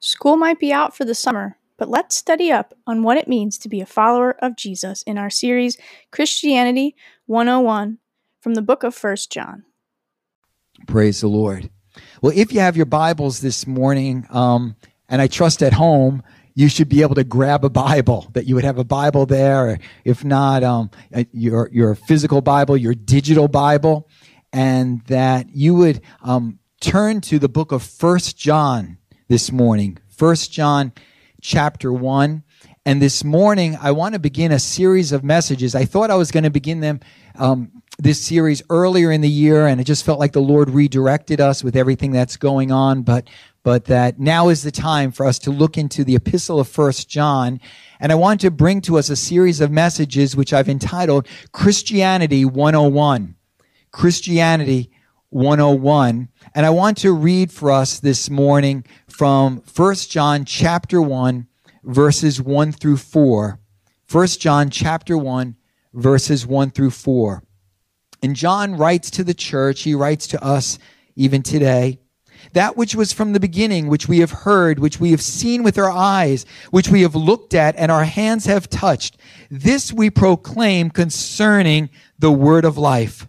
School might be out for the summer, but let's study up on what it means to be a follower of Jesus in our series Christianity 101 from the book of 1 John. Praise the Lord. Well, if you have your Bibles this morning, um, and I trust at home, you should be able to grab a Bible, that you would have a Bible there, if not, um, your, your physical Bible, your digital Bible, and that you would um, turn to the book of First John this morning. First John chapter 1. And this morning, I want to begin a series of messages. I thought I was going to begin them, um, this series earlier in the year, and it just felt like the Lord redirected us with everything that's going on. But, but that now is the time for us to look into the epistle of First John. And I want to bring to us a series of messages which I've entitled Christianity 101. Christianity 101. And I want to read for us this morning from 1 John chapter 1 verses 1 through 4. 1 John chapter 1 verses 1 through 4. And John writes to the church, he writes to us even today, that which was from the beginning, which we have heard, which we have seen with our eyes, which we have looked at and our hands have touched, this we proclaim concerning the word of life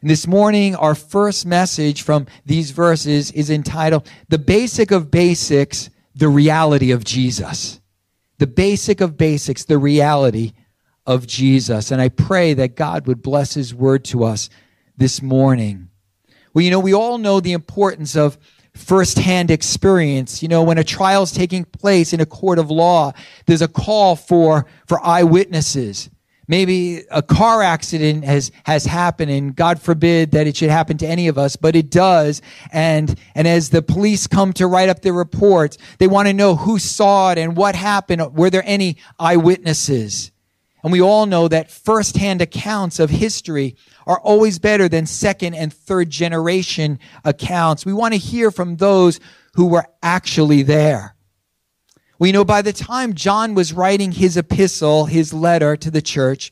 And this morning, our first message from these verses is entitled The Basic of Basics, the Reality of Jesus. The basic of basics, the reality of Jesus. And I pray that God would bless his word to us this morning. Well, you know, we all know the importance of firsthand experience. You know, when a trial is taking place in a court of law, there's a call for, for eyewitnesses. Maybe a car accident has, has happened and God forbid that it should happen to any of us, but it does. And, and as the police come to write up their reports, they want to know who saw it and what happened. Were there any eyewitnesses? And we all know that firsthand accounts of history are always better than second and third generation accounts. We want to hear from those who were actually there. We know by the time John was writing his epistle, his letter to the church,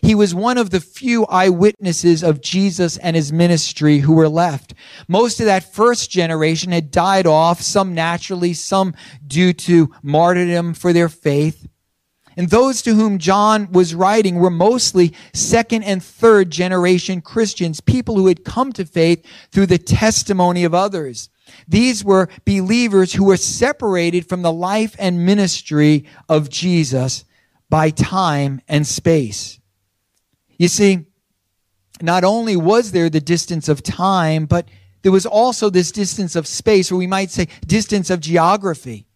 he was one of the few eyewitnesses of Jesus and his ministry who were left. Most of that first generation had died off, some naturally, some due to martyrdom for their faith. And those to whom John was writing were mostly second and third generation Christians, people who had come to faith through the testimony of others. These were believers who were separated from the life and ministry of Jesus by time and space. You see, not only was there the distance of time, but there was also this distance of space, or we might say distance of geography.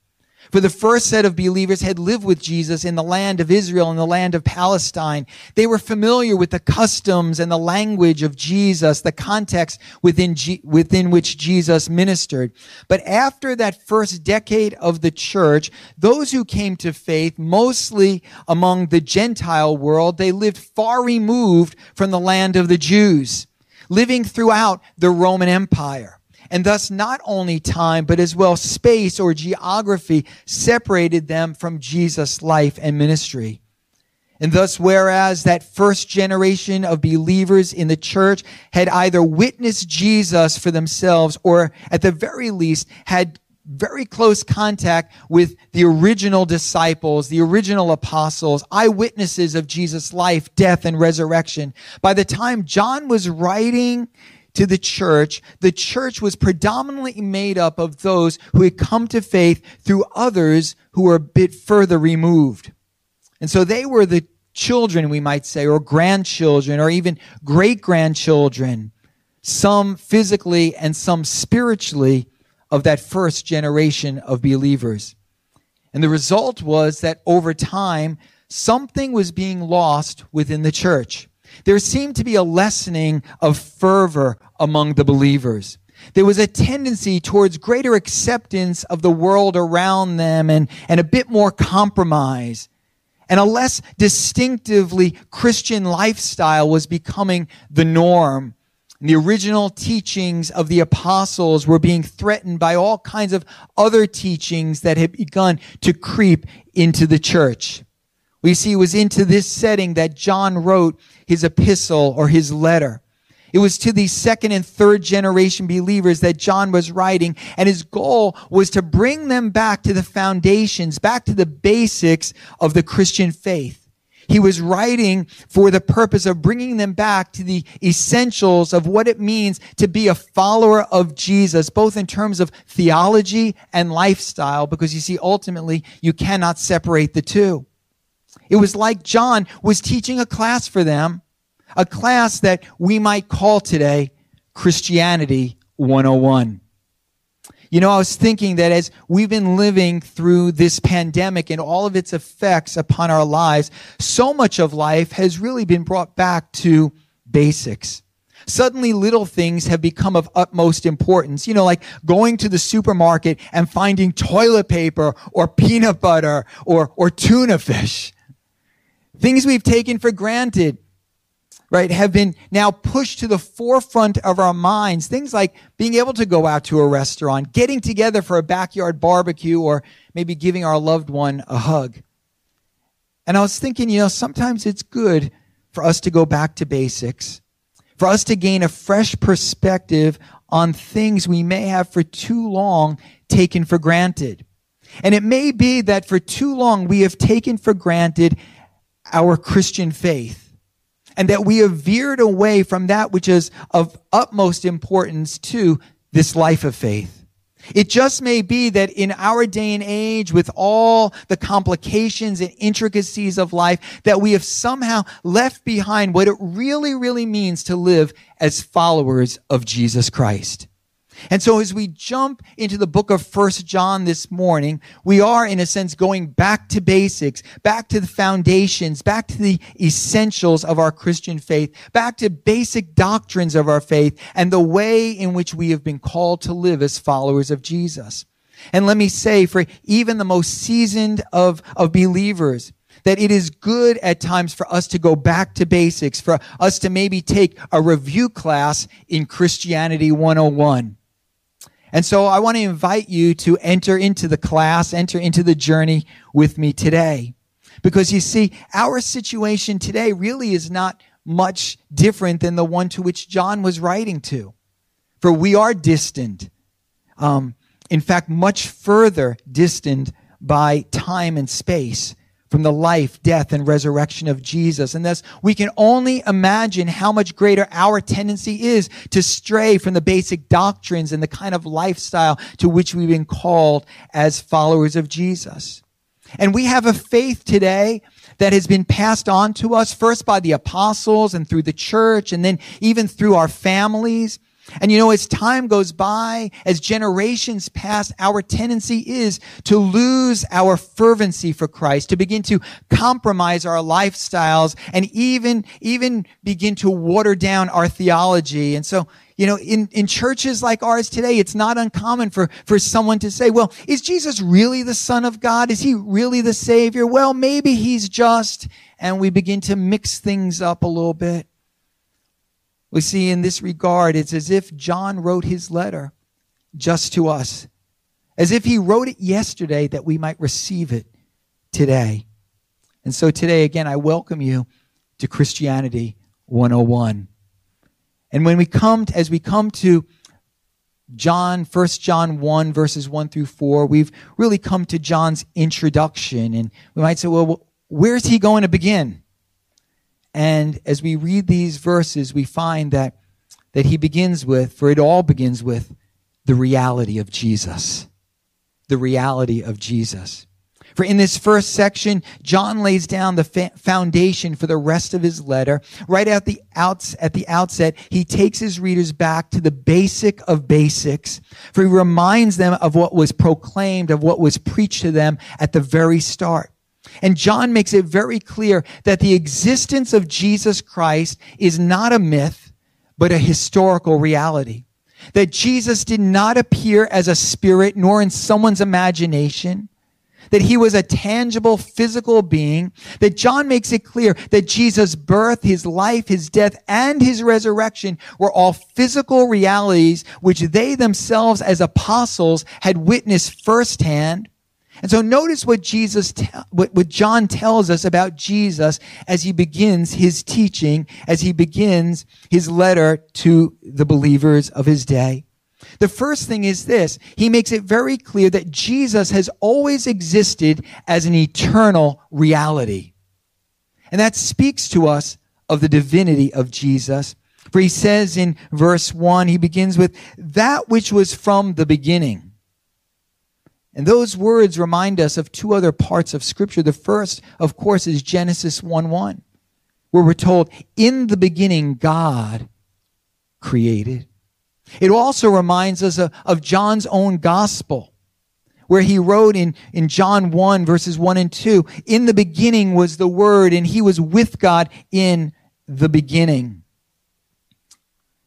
For the first set of believers had lived with Jesus in the land of Israel and the land of Palestine. They were familiar with the customs and the language of Jesus, the context within, G- within which Jesus ministered. But after that first decade of the church, those who came to faith, mostly among the Gentile world, they lived far removed from the land of the Jews, living throughout the Roman Empire and thus not only time, but as well space or geography separated them from Jesus' life and ministry. And thus, whereas that first generation of believers in the church had either witnessed Jesus for themselves or at the very least had very close contact with the original disciples, the original apostles, eyewitnesses of Jesus' life, death, and resurrection. By the time John was writing to the church, the church was predominantly made up of those who had come to faith through others who were a bit further removed. And so they were the children, we might say, or grandchildren, or even great grandchildren, some physically and some spiritually, of that first generation of believers. And the result was that over time, something was being lost within the church there seemed to be a lessening of fervor among the believers. There was a tendency towards greater acceptance of the world around them and, and a bit more compromise. And a less distinctively Christian lifestyle was becoming the norm. And the original teachings of the apostles were being threatened by all kinds of other teachings that had begun to creep into the church. We see it was into this setting that John wrote his epistle or his letter. It was to these second and third generation believers that John was writing, and his goal was to bring them back to the foundations, back to the basics of the Christian faith. He was writing for the purpose of bringing them back to the essentials of what it means to be a follower of Jesus, both in terms of theology and lifestyle, because you see, ultimately, you cannot separate the two. It was like John was teaching a class for them a class that we might call today Christianity 101. You know, I was thinking that as we've been living through this pandemic and all of its effects upon our lives, so much of life has really been brought back to basics. Suddenly little things have become of utmost importance. You know, like going to the supermarket and finding toilet paper or peanut butter or, or tuna fish. Things we've taken for granted right, have been now pushed to the forefront of our minds. Things like being able to go out to a restaurant, getting together for a backyard barbecue, or maybe giving our loved one a hug. And I was thinking, you know, sometimes it's good for us to go back to basics, for us to gain a fresh perspective on things we may have for too long taken for granted. And it may be that for too long we have taken for granted our Christian faith and that we have veered away from that which is of utmost importance to this life of faith. It just may be that in our day and age, with all the complications and intricacies of life, that we have somehow left behind what it really, really means to live as followers of Jesus Christ. And so as we jump into the book of First John this morning, we are in a sense going back to basics, back to the foundations, back to the essentials of our Christian faith, back to basic doctrines of our faith and the way in which we have been called to live as followers of Jesus. And let me say for even the most seasoned of, of believers, that it is good at times for us to go back to basics, for us to maybe take a review class in Christianity 101 and so I want to invite you to enter into the class, enter into the journey with me today. Because you see, our situation today really is not much different than the one to which John was writing to. For we are distant. Um, in fact, much further distant by time and space from the life, death, and resurrection of Jesus. And thus, we can only imagine how much greater our tendency is to stray from the basic doctrines and the kind of lifestyle to which we've been called as followers of Jesus. And we have a faith today that has been passed on to us first by the apostles and through the church and then even through our families. And you know, as time goes by, as generations pass, our tendency is to lose our fervency for Christ, to begin to compromise our lifestyles and even, even begin to water down our theology. And so, you know, in, in churches like ours today, it's not uncommon for, for someone to say, well, is Jesus really the son of God? Is he really the savior? Well, maybe he's just, and we begin to mix things up a little bit. We see in this regard, it's as if John wrote his letter just to us, as if he wrote it yesterday that we might receive it today. And so today, again, I welcome you to Christianity 101. And when we come, to, as we come to John, 1 John 1, verses 1 through 4, we've really come to John's introduction. And we might say, well, where's he going to begin? And as we read these verses, we find that, that he begins with, for it all begins with, the reality of Jesus. The reality of Jesus. For in this first section, John lays down the fa- foundation for the rest of his letter. Right at the, outs- at the outset, he takes his readers back to the basic of basics. For he reminds them of what was proclaimed, of what was preached to them at the very start. And John makes it very clear that the existence of Jesus Christ is not a myth, but a historical reality. that Jesus did not appear as a spirit nor in someone's imagination, that he was a tangible physical being, that John makes it clear that Jesus' birth, his life, his death, and his resurrection were all physical realities which they themselves as apostles had witnessed firsthand. And so notice what Jesus, te- what, what John tells us about Jesus as he begins his teaching, as he begins his letter to the believers of his day. The first thing is this. He makes it very clear that Jesus has always existed as an eternal reality. And that speaks to us of the divinity of Jesus. For he says in verse 1, he begins with, that which was from the beginning. And those words remind us of two other parts of scripture. The first, of course, is Genesis 1 1, where we're told, in the beginning, God created. It also reminds us of, of John's own gospel, where he wrote in, in John 1, verses 1 and 2, in the beginning was the Word, and he was with God in the beginning.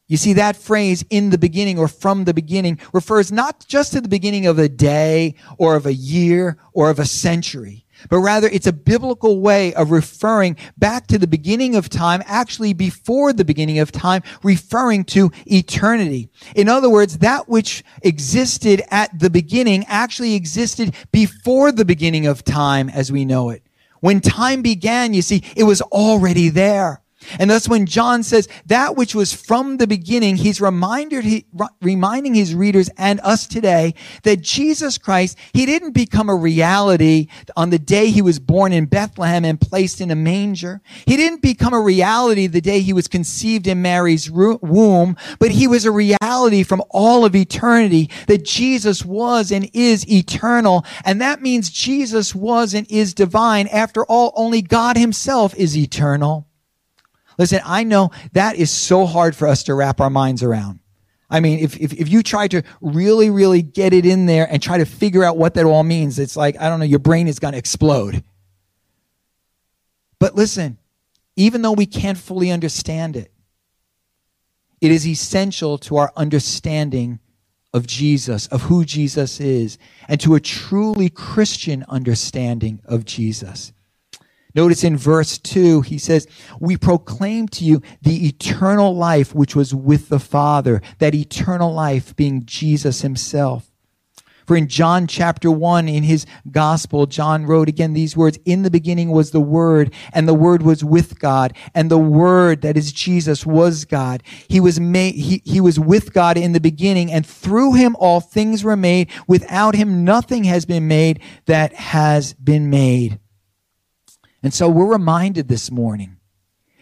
You see, that phrase, in the beginning or from the beginning, refers not just to the beginning of a day or of a year or of a century, but rather it's a biblical way of referring back to the beginning of time, actually before the beginning of time, referring to eternity. In other words, that which existed at the beginning actually existed before the beginning of time as we know it. When time began, you see, it was already there. And thus when John says that which was from the beginning, he's reminded, he, reminding his readers and us today that Jesus Christ, he didn't become a reality on the day he was born in Bethlehem and placed in a manger. He didn't become a reality the day he was conceived in Mary's womb, but he was a reality from all of eternity that Jesus was and is eternal. And that means Jesus was and is divine. After all, only God himself is eternal. Listen, I know that is so hard for us to wrap our minds around. I mean, if, if, if you try to really, really get it in there and try to figure out what that all means, it's like, I don't know, your brain is going to explode. But listen, even though we can't fully understand it, it is essential to our understanding of Jesus, of who Jesus is, and to a truly Christian understanding of Jesus. Notice in verse 2, he says, We proclaim to you the eternal life which was with the Father, that eternal life being Jesus himself. For in John chapter 1, in his gospel, John wrote again these words, In the beginning was the Word, and the Word was with God, and the Word, that is Jesus, was God. He was made, he, he was with God in the beginning, and through him all things were made. Without him nothing has been made that has been made. And so we're reminded this morning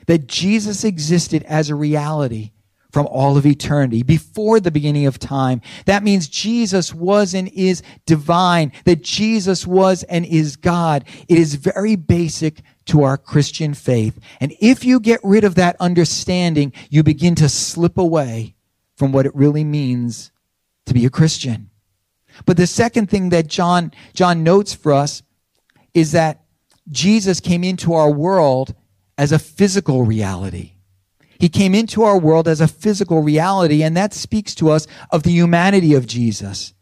that Jesus existed as a reality from all of eternity, before the beginning of time. That means Jesus was and is divine, that Jesus was and is God. It is very basic to our Christian faith. And if you get rid of that understanding, you begin to slip away from what it really means to be a Christian. But the second thing that John, John notes for us is that Jesus came into our world as a physical reality. He came into our world as a physical reality, and that speaks to us of the humanity of Jesus.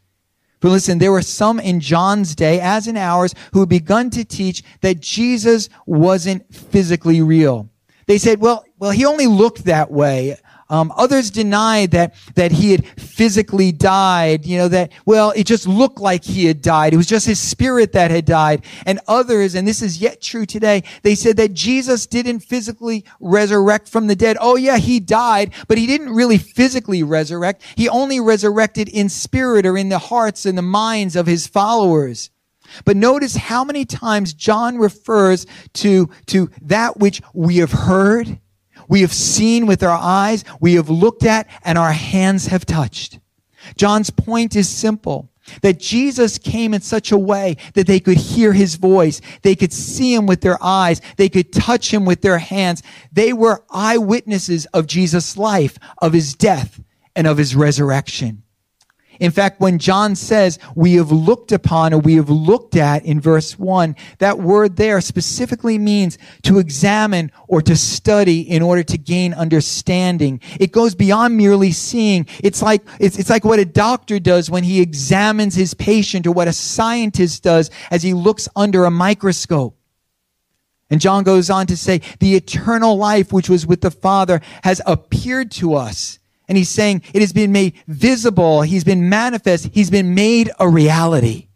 But listen, there were some in John's day, as in ours, who had begun to teach that Jesus wasn't physically real. They said, well, well, he only looked that way. Um, others denied that, that he had physically died, you know, that, well, it just looked like he had died. It was just his spirit that had died. And others, and this is yet true today, they said that Jesus didn't physically resurrect from the dead. Oh yeah, he died, but he didn't really physically resurrect. He only resurrected in spirit or in the hearts and the minds of his followers. But notice how many times John refers to, to that which we have heard, we have seen with our eyes, we have looked at, and our hands have touched. John's point is simple. That Jesus came in such a way that they could hear his voice. They could see him with their eyes. They could touch him with their hands. They were eyewitnesses of Jesus' life, of his death, and of his resurrection. In fact, when John says we have looked upon or we have looked at in verse one, that word there specifically means to examine or to study in order to gain understanding. It goes beyond merely seeing. It's like, it's, it's like what a doctor does when he examines his patient or what a scientist does as he looks under a microscope. And John goes on to say, the eternal life which was with the Father has appeared to us and he's saying it has been made visible. He's been manifest. He's been made a reality.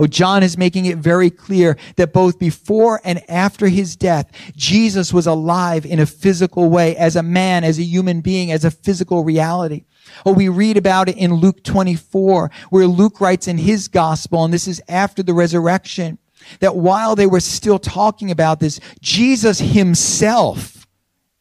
Oh, John is making it very clear that both before and after his death, Jesus was alive in a physical way, as a man, as a human being, as a physical reality. Oh, we read about it in Luke 24, where Luke writes in his gospel, and this is after the resurrection, that while they were still talking about this, Jesus himself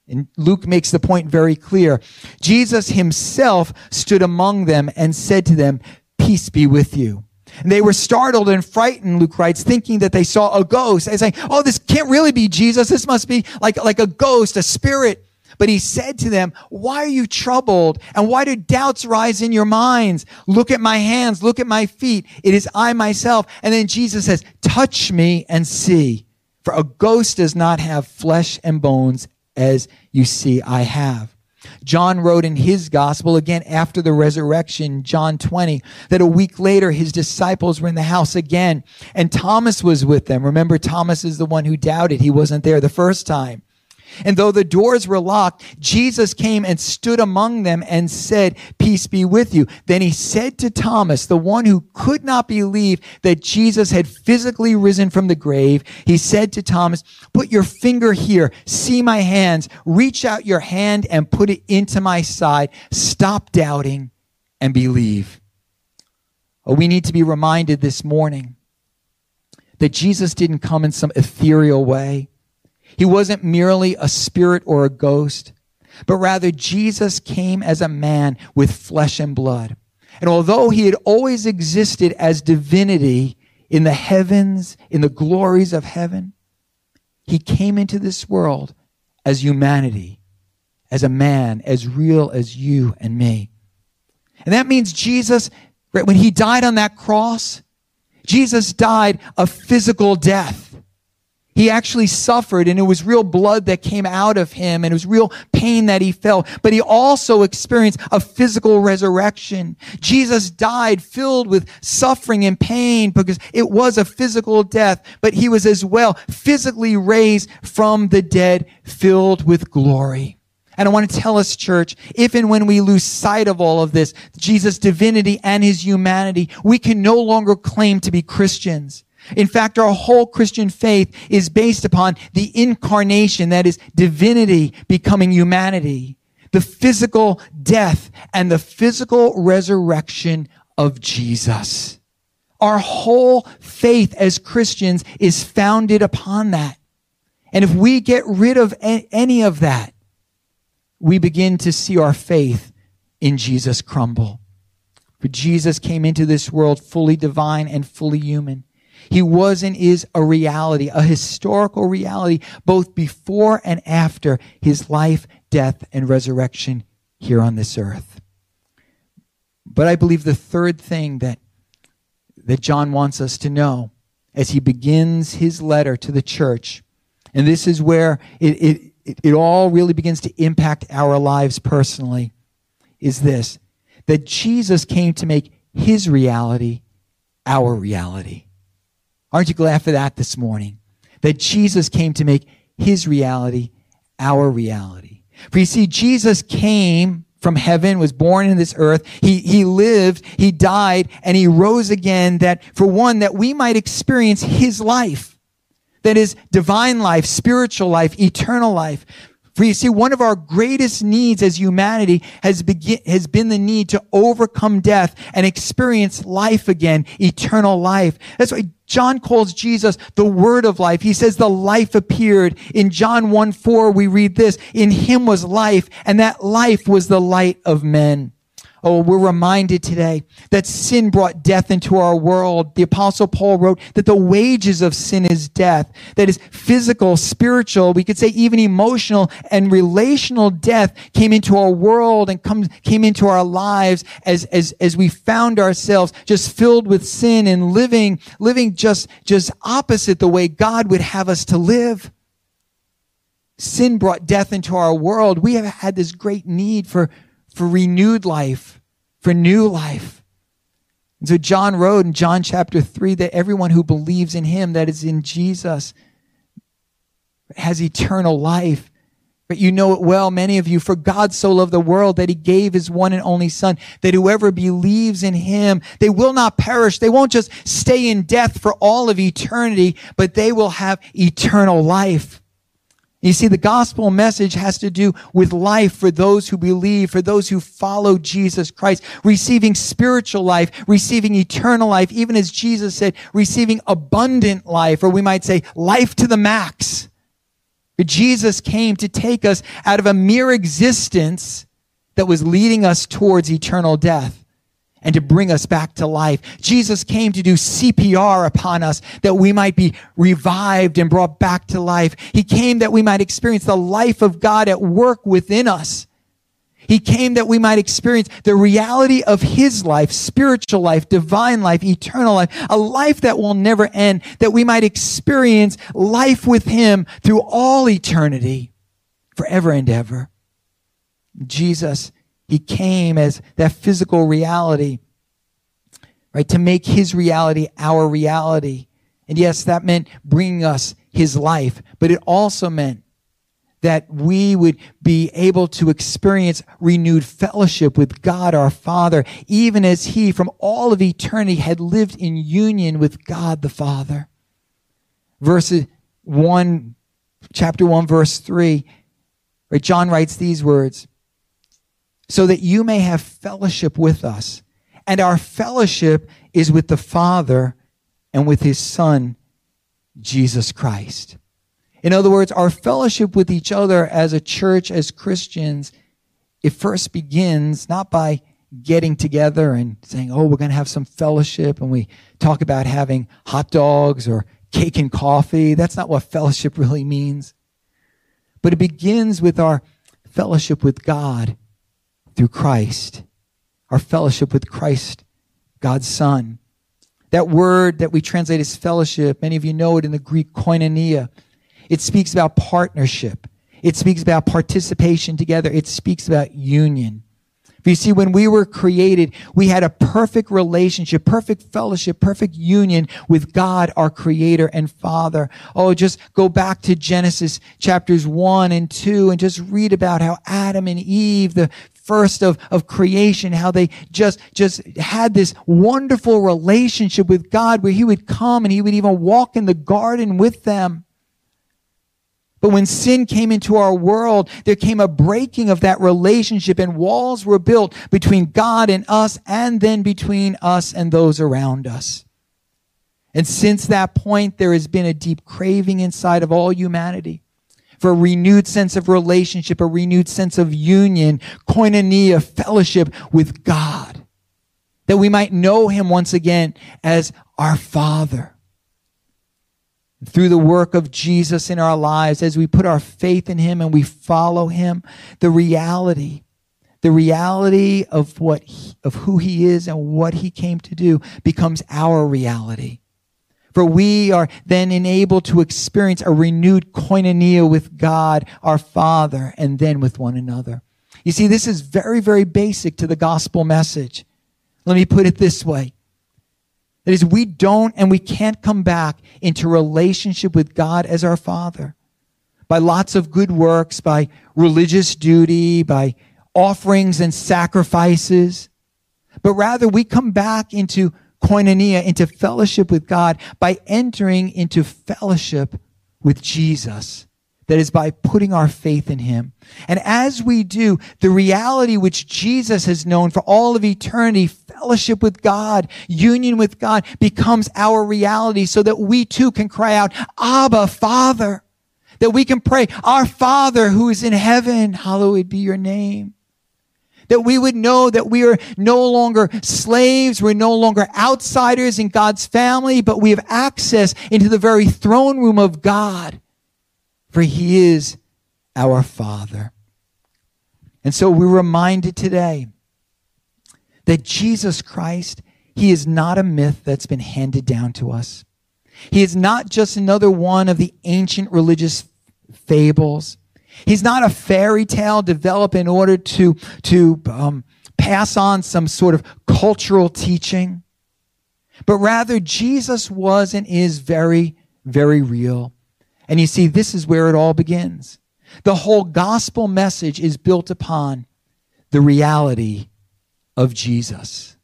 and Luke makes the point very clear. Jesus himself stood among them and said to them, Peace be with you. And they were startled and frightened, Luke writes, thinking that they saw a ghost. They say, Oh, this can't really be Jesus. This must be like, like a ghost, a spirit. But he said to them, why are you troubled? And why do doubts rise in your minds? Look at my hands. Look at my feet. It is I myself. And then Jesus says, touch me and see. For a ghost does not have flesh and bones as you see I have. John wrote in his gospel, again after the resurrection, John 20, that a week later his disciples were in the house again and Thomas was with them. Remember, Thomas is the one who doubted. He wasn't there the first time. And though the doors were locked, Jesus came and stood among them and said, Peace be with you. Then he said to Thomas, the one who could not believe that Jesus had physically risen from the grave, he said to Thomas, Put your finger here, see my hands, reach out your hand and put it into my side. Stop doubting and believe. Oh, we need to be reminded this morning that Jesus didn't come in some ethereal way. He wasn't merely a spirit or a ghost, but rather Jesus came as a man with flesh and blood. And although he had always existed as divinity in the heavens, in the glories of heaven, he came into this world as humanity, as a man, as real as you and me. And that means Jesus, when he died on that cross, Jesus died a physical death. He actually suffered and it was real blood that came out of him and it was real pain that he felt. But he also experienced a physical resurrection. Jesus died filled with suffering and pain because it was a physical death, but he was as well physically raised from the dead filled with glory. And I want to tell us, church, if and when we lose sight of all of this, Jesus' divinity and his humanity, we can no longer claim to be Christians. In fact, our whole Christian faith is based upon the incarnation, that is divinity becoming humanity, the physical death and the physical resurrection of Jesus. Our whole faith as Christians is founded upon that. And if we get rid of any of that, we begin to see our faith in Jesus crumble. For Jesus came into this world fully divine and fully human. He was and is a reality, a historical reality, both before and after his life, death, and resurrection here on this earth. But I believe the third thing that, that John wants us to know as he begins his letter to the church, and this is where it, it, it, it all really begins to impact our lives personally, is this that Jesus came to make his reality our reality. Aren't you glad for that this morning? That Jesus came to make his reality our reality. For you see, Jesus came from heaven, was born in this earth. He, he lived, he died, and he rose again that for one, that we might experience his life. That is divine life, spiritual life, eternal life. For you see, one of our greatest needs as humanity has, begin, has been the need to overcome death and experience life again, eternal life. That's why John calls Jesus the word of life. He says the life appeared. In John 1 4, we read this, in him was life, and that life was the light of men. Oh, we're reminded today that sin brought death into our world. The apostle Paul wrote that the wages of sin is death. That is physical, spiritual, we could say even emotional and relational death came into our world and come, came into our lives as, as, as we found ourselves just filled with sin and living, living just, just opposite the way God would have us to live. Sin brought death into our world. We have had this great need for for renewed life, for new life. And so John wrote in John chapter 3 that everyone who believes in him, that is in Jesus, has eternal life. But you know it well, many of you, for God so loved the world that he gave his one and only son, that whoever believes in him, they will not perish. They won't just stay in death for all of eternity, but they will have eternal life. You see, the gospel message has to do with life for those who believe, for those who follow Jesus Christ, receiving spiritual life, receiving eternal life, even as Jesus said, receiving abundant life, or we might say life to the max. But Jesus came to take us out of a mere existence that was leading us towards eternal death and to bring us back to life. Jesus came to do CPR upon us that we might be revived and brought back to life. He came that we might experience the life of God at work within us. He came that we might experience the reality of His life, spiritual life, divine life, eternal life, a life that will never end, that we might experience life with Him through all eternity, forever and ever. Jesus he came as that physical reality, right? To make his reality our reality. And yes, that meant bringing us his life, but it also meant that we would be able to experience renewed fellowship with God our Father, even as He from all of eternity had lived in union with God the Father. Verse 1, chapter 1, verse 3, right, John writes these words so that you may have fellowship with us. And our fellowship is with the Father and with his Son, Jesus Christ. In other words, our fellowship with each other as a church, as Christians, it first begins not by getting together and saying, oh, we're going to have some fellowship and we talk about having hot dogs or cake and coffee. That's not what fellowship really means. But it begins with our fellowship with God through Christ, our fellowship with Christ, God's Son. That word that we translate as fellowship, many of you know it in the Greek koinonia. It speaks about partnership. It speaks about participation together. It speaks about union. You see, when we were created, we had a perfect relationship, perfect fellowship, perfect union with God, our creator and father. Oh, just go back to Genesis chapters one and two and just read about how Adam and Eve, the first of, of creation, how they just, just had this wonderful relationship with God where he would come and he would even walk in the garden with them. But when sin came into our world, there came a breaking of that relationship and walls were built between God and us and then between us and those around us. And since that point, there has been a deep craving inside of all humanity for a renewed sense of relationship, a renewed sense of union, koinonia, fellowship with God. That we might know him once again as our Father. Through the work of Jesus in our lives, as we put our faith in him and we follow him, the reality, the reality of what, he, of who he is and what he came to do becomes our reality. For we are then enabled to experience a renewed koinonia with God, our Father, and then with one another. You see, this is very, very basic to the gospel message. Let me put it this way. That is, we don't and we can't come back into relationship with God as our Father by lots of good works, by religious duty, by offerings and sacrifices, but rather we come back into koinonia, into fellowship with God by entering into fellowship with Jesus. That is by putting our faith in Him. And as we do, the reality which Jesus has known for all of eternity, fellowship with God, union with God, becomes our reality so that we too can cry out, Abba, Father. That we can pray, Our Father who is in heaven, hallowed be your name That we would know that we are no longer slaves, we're no longer outsiders in God's family, but we have access into the very throne room of God, for He is our Father. And so we're reminded today that Jesus Christ, He is not a myth that's been handed down to us. He is not just another one of the ancient religious fables. He's not a fairy tale developed in order to, to um, pass on some sort of cultural teaching. But rather, Jesus was and is very, very real. And you see, this is where it all begins. The whole gospel message is built upon the reality of Jesus.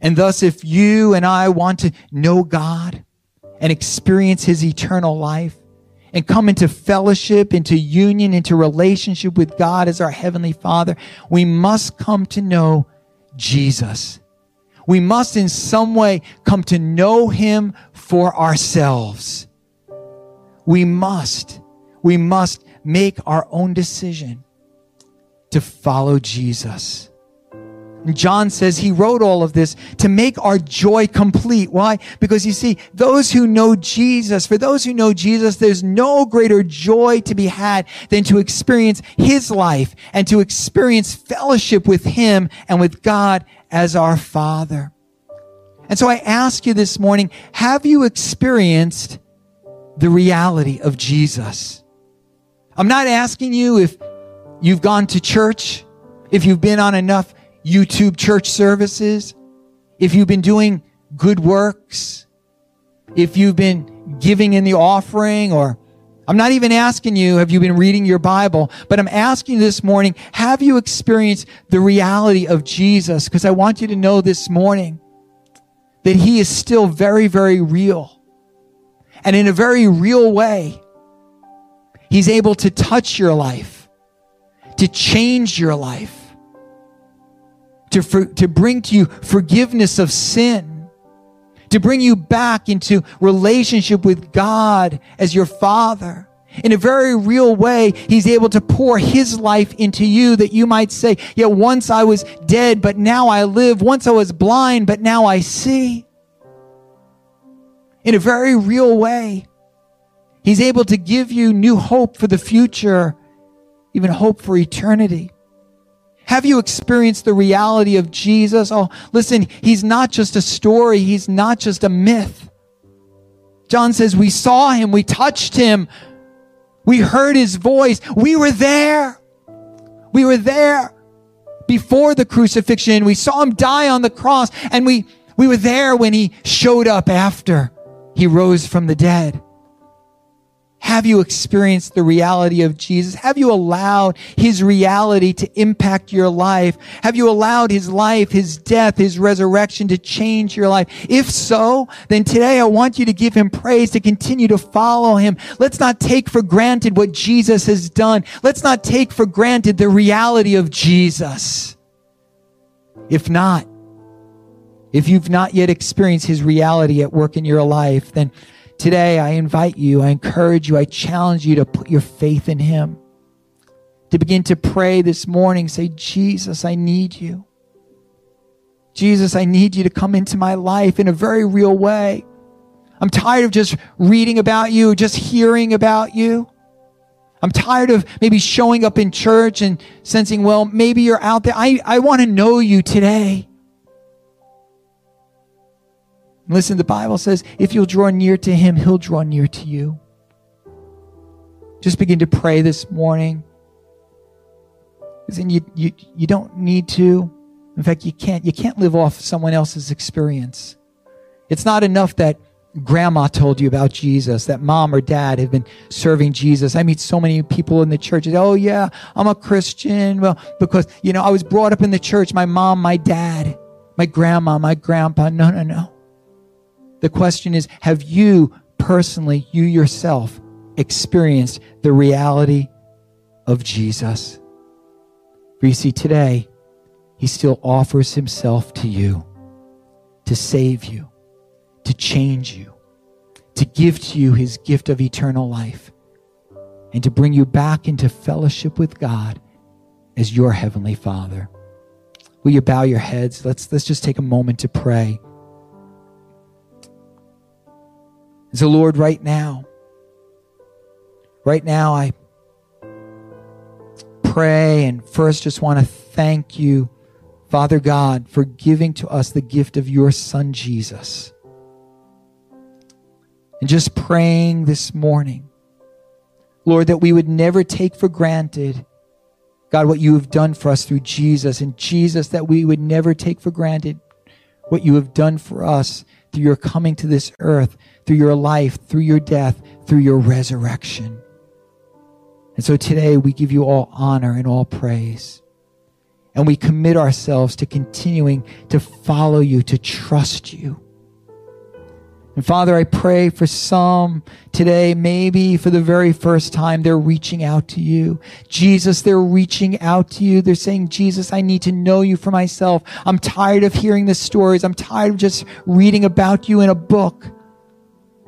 And thus, if you and I want to know God and experience His eternal life, and come into fellowship, into union, into relationship with God as our Heavenly Father, we must come to know Jesus. We must in some way come to know Him for ourselves. We must, we must make our own decision to follow Jesus. John says he wrote all of this to make our joy complete. Why? Because you see, those who know Jesus, for those who know Jesus, there's no greater joy to be had than to experience his life and to experience fellowship with him and with God as our Father. And so I ask you this morning, have you experienced the reality of Jesus? I'm not asking you if you've gone to church, if you've been on enough YouTube church services, if you've been doing good works, if you've been giving in the offering, or I'm not even asking you, have you been reading your Bible? But I'm asking you this morning, have you experienced the reality of Jesus? Because I want you to know this morning that He is still very, very real. And in a very real way, He's able to touch your life, to change your life to, for, to bring to you forgiveness of sin, to bring you back into relationship with God as your Father. In a very real way, He's able to pour His life into you that you might say, yeah, once I was dead, but now I live. Once I was blind, but now I see. In a very real way, He's able to give you new hope for the future, even hope for eternity. Have you experienced the reality of Jesus? Oh, listen, he's not just a story. He's not just a myth. John says, we saw him. We touched him. We heard his voice. We were there. We were there before the crucifixion. We saw him die on the cross and we, we were there when he showed up after he rose from the dead. Have you experienced the reality of Jesus? Have you allowed his reality to impact your life? Have you allowed his life, his death, his resurrection to change your life? If so, then today I want you to give him praise, to continue to follow him. Let's not take for granted what Jesus has done. Let's not take for granted the reality of Jesus. If not, if you've not yet experienced his reality at work in your life, then Today, I invite you, I encourage you, I challenge you to put your faith in Him. To begin to pray this morning, say, Jesus, I need you. Jesus, I need you to come into my life in a very real way. I'm tired of just reading about you, just hearing about you. I'm tired of maybe showing up in church and sensing, well, maybe you're out there. I, I want to know you today. Listen, the Bible says if you'll draw near to him, he'll draw near to you. Just begin to pray this morning. Listen, you, you, you don't need to. In fact, you can't, you can't live off someone else's experience. It's not enough that grandma told you about Jesus, that mom or dad have been serving Jesus. I meet so many people in the church. oh yeah, I'm a Christian. Well, because, you know, I was brought up in the church. My mom, my dad, my grandma, my grandpa. No, no, no. The question is, have you personally, you yourself, experienced the reality of Jesus? For you see, today, he still offers himself to you to save you, to change you, to give to you his gift of eternal life, and to bring you back into fellowship with God as your heavenly Father. Will you bow your heads? Let's, let's just take a moment to pray. So, Lord, right now, right now, I pray and first just want to thank you, Father God, for giving to us the gift of your Son, Jesus. And just praying this morning, Lord, that we would never take for granted, God, what you have done for us through Jesus. And Jesus, that we would never take for granted what you have done for us through your coming to this earth, through your life, through your death, through your resurrection. And so today we give you all honor and all praise. And we commit ourselves to continuing to follow you, to trust you. And Father, I pray for some today, maybe for the very first time, they're reaching out to you. Jesus, they're reaching out to you. They're saying, Jesus, I need to know you for myself. I'm tired of hearing the stories. I'm tired of just reading about you in a book.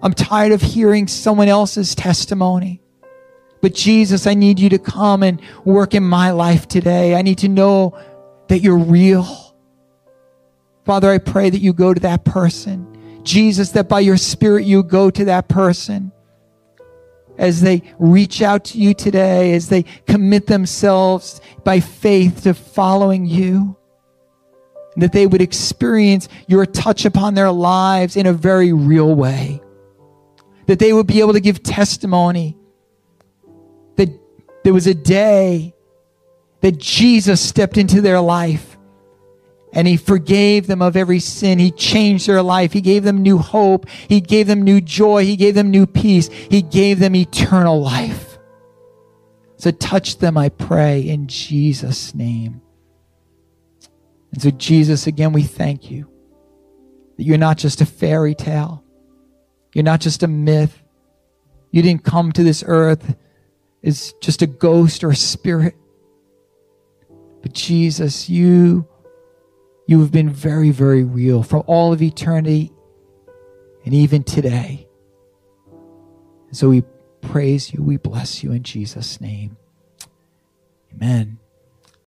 I'm tired of hearing someone else's testimony. But Jesus, I need you to come and work in my life today. I need to know that you're real. Father, I pray that you go to that person. Jesus, that by your spirit you go to that person as they reach out to you today, as they commit themselves by faith to following you, that they would experience your touch upon their lives in a very real way, that they would be able to give testimony that there was a day that Jesus stepped into their life and he forgave them of every sin. He changed their life. He gave them new hope. He gave them new joy. He gave them new peace. He gave them eternal life. So touch them, I pray, in Jesus' name. And so, Jesus, again, we thank you that you're not just a fairy tale. You're not just a myth. You didn't come to this earth as just a ghost or a spirit. But Jesus, you, you have been very, very real from all of eternity and even today. And so we praise you, we bless you in Jesus' name. Amen.